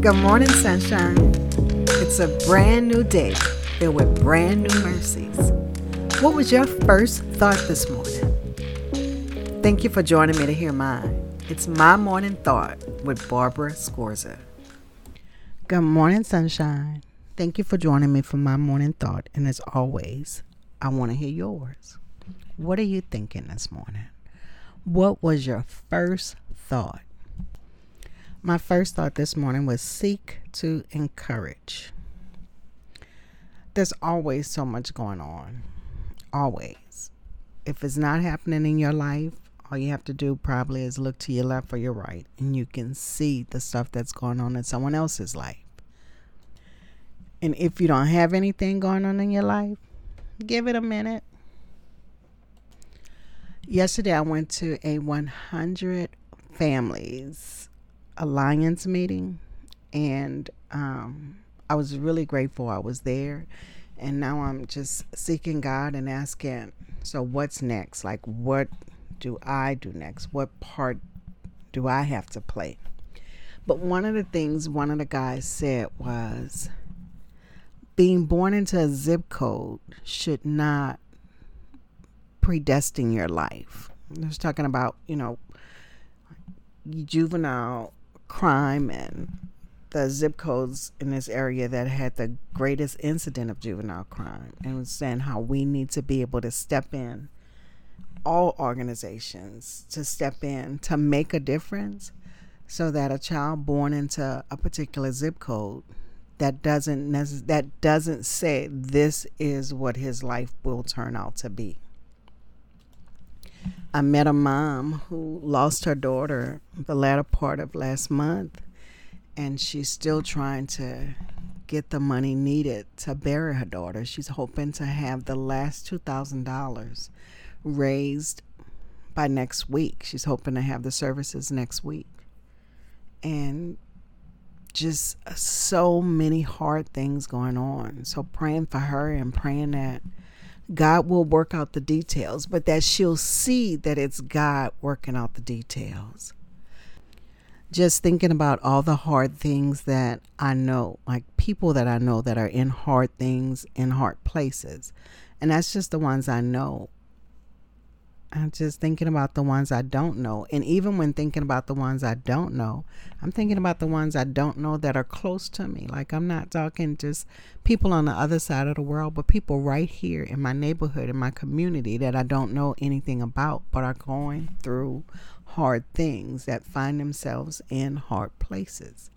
Good morning, sunshine. It's a brand new day filled with brand new mercies. What was your first thought this morning? Thank you for joining me to hear mine. It's my morning thought with Barbara Scorza. Good morning, sunshine. Thank you for joining me for my morning thought. And as always, I want to hear yours. What are you thinking this morning? What was your first thought? My first thought this morning was seek to encourage. There's always so much going on. Always. If it's not happening in your life, all you have to do probably is look to your left or your right and you can see the stuff that's going on in someone else's life. And if you don't have anything going on in your life, give it a minute. Yesterday, I went to a 100 families alliance meeting, and um, I was really grateful I was there. And now I'm just seeking God and asking, so what's next? Like, what do I do next? What part do I have to play? But one of the things one of the guys said was being born into a zip code should not predestine your life. I was talking about, you know, juvenile crime and the zip codes in this area that had the greatest incident of juvenile crime and was saying how we need to be able to step in all organizations to step in to make a difference so that a child born into a particular zip code that doesn't that doesn't say this is what his life will turn out to be I met a mom who lost her daughter the latter part of last month, and she's still trying to get the money needed to bury her daughter. She's hoping to have the last $2,000 raised by next week. She's hoping to have the services next week. And just so many hard things going on. So praying for her and praying that God will work out the details, but that she'll see that it's God working out the details. Just thinking about all the hard things that I know, like people that I know that are in hard things, in hard places. And that's just the ones I know. I'm just thinking about the ones I don't know. And even when thinking about the ones I don't know, I'm thinking about the ones I don't know that are close to me. Like I'm not talking just people on the other side of the world, but people right here in my neighborhood, in my community that I don't know anything about, but are going through hard things that find themselves in hard places.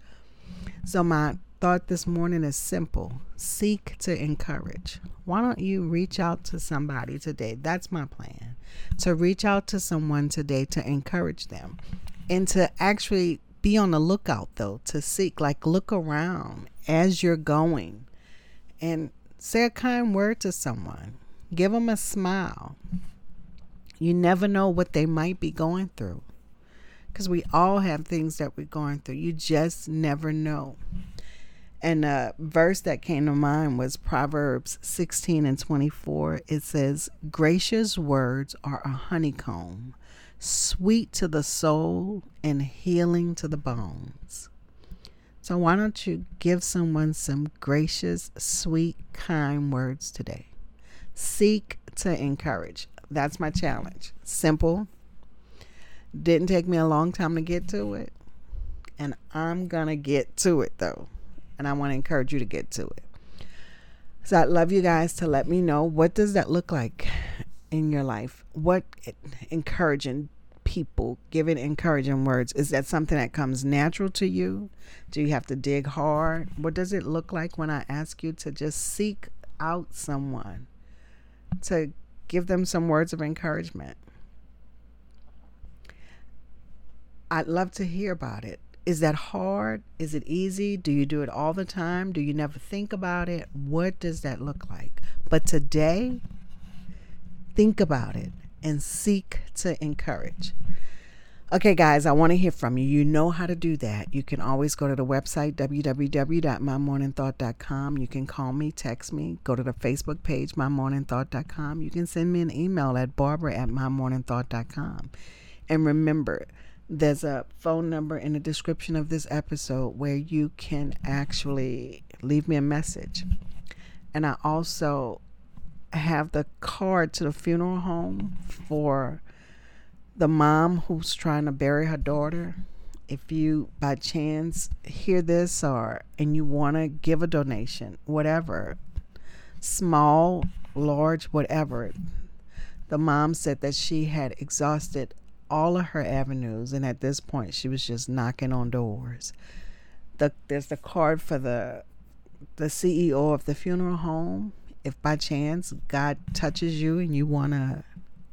So my thought this morning is simple seek to encourage. Why don't you reach out to somebody today? That's my plan. To reach out to someone today to encourage them and to actually be on the lookout, though, to seek, like, look around as you're going and say a kind word to someone, give them a smile. You never know what they might be going through because we all have things that we're going through. You just never know. And a verse that came to mind was Proverbs 16 and 24. It says, Gracious words are a honeycomb, sweet to the soul and healing to the bones. So, why don't you give someone some gracious, sweet, kind words today? Seek to encourage. That's my challenge. Simple. Didn't take me a long time to get to it. And I'm going to get to it though and I want to encourage you to get to it. So I'd love you guys to let me know what does that look like in your life? What encouraging people, giving encouraging words, is that something that comes natural to you? Do you have to dig hard? What does it look like when I ask you to just seek out someone to give them some words of encouragement? I'd love to hear about it. Is that hard? Is it easy? Do you do it all the time? Do you never think about it? What does that look like? But today, think about it and seek to encourage. Okay, guys, I want to hear from you. You know how to do that. You can always go to the website, www.mymorningthought.com. You can call me, text me, go to the Facebook page, mymorningthought.com. You can send me an email at barbara at mymorningthought.com. And remember, There's a phone number in the description of this episode where you can actually leave me a message. And I also have the card to the funeral home for the mom who's trying to bury her daughter. If you by chance hear this or and you want to give a donation, whatever, small, large, whatever, the mom said that she had exhausted all of her avenues and at this point she was just knocking on doors. The, there's the card for the the CEO of the funeral home if by chance God touches you and you want to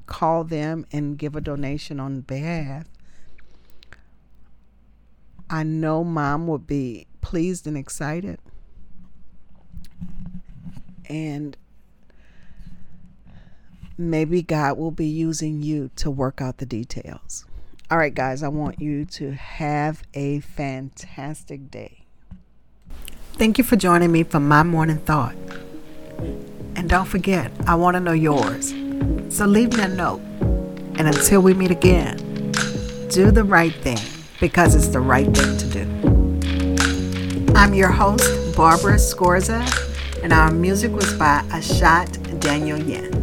call them and give a donation on behalf, I know mom would be pleased and excited. And maybe God will be using you to work out the details. All right, guys, I want you to have a fantastic day. Thank you for joining me for my morning thought. And don't forget, I want to know yours. So leave me a note. And until we meet again, do the right thing because it's the right thing to do. I'm your host, Barbara Scorza, and our music was by Ashot Danielyan.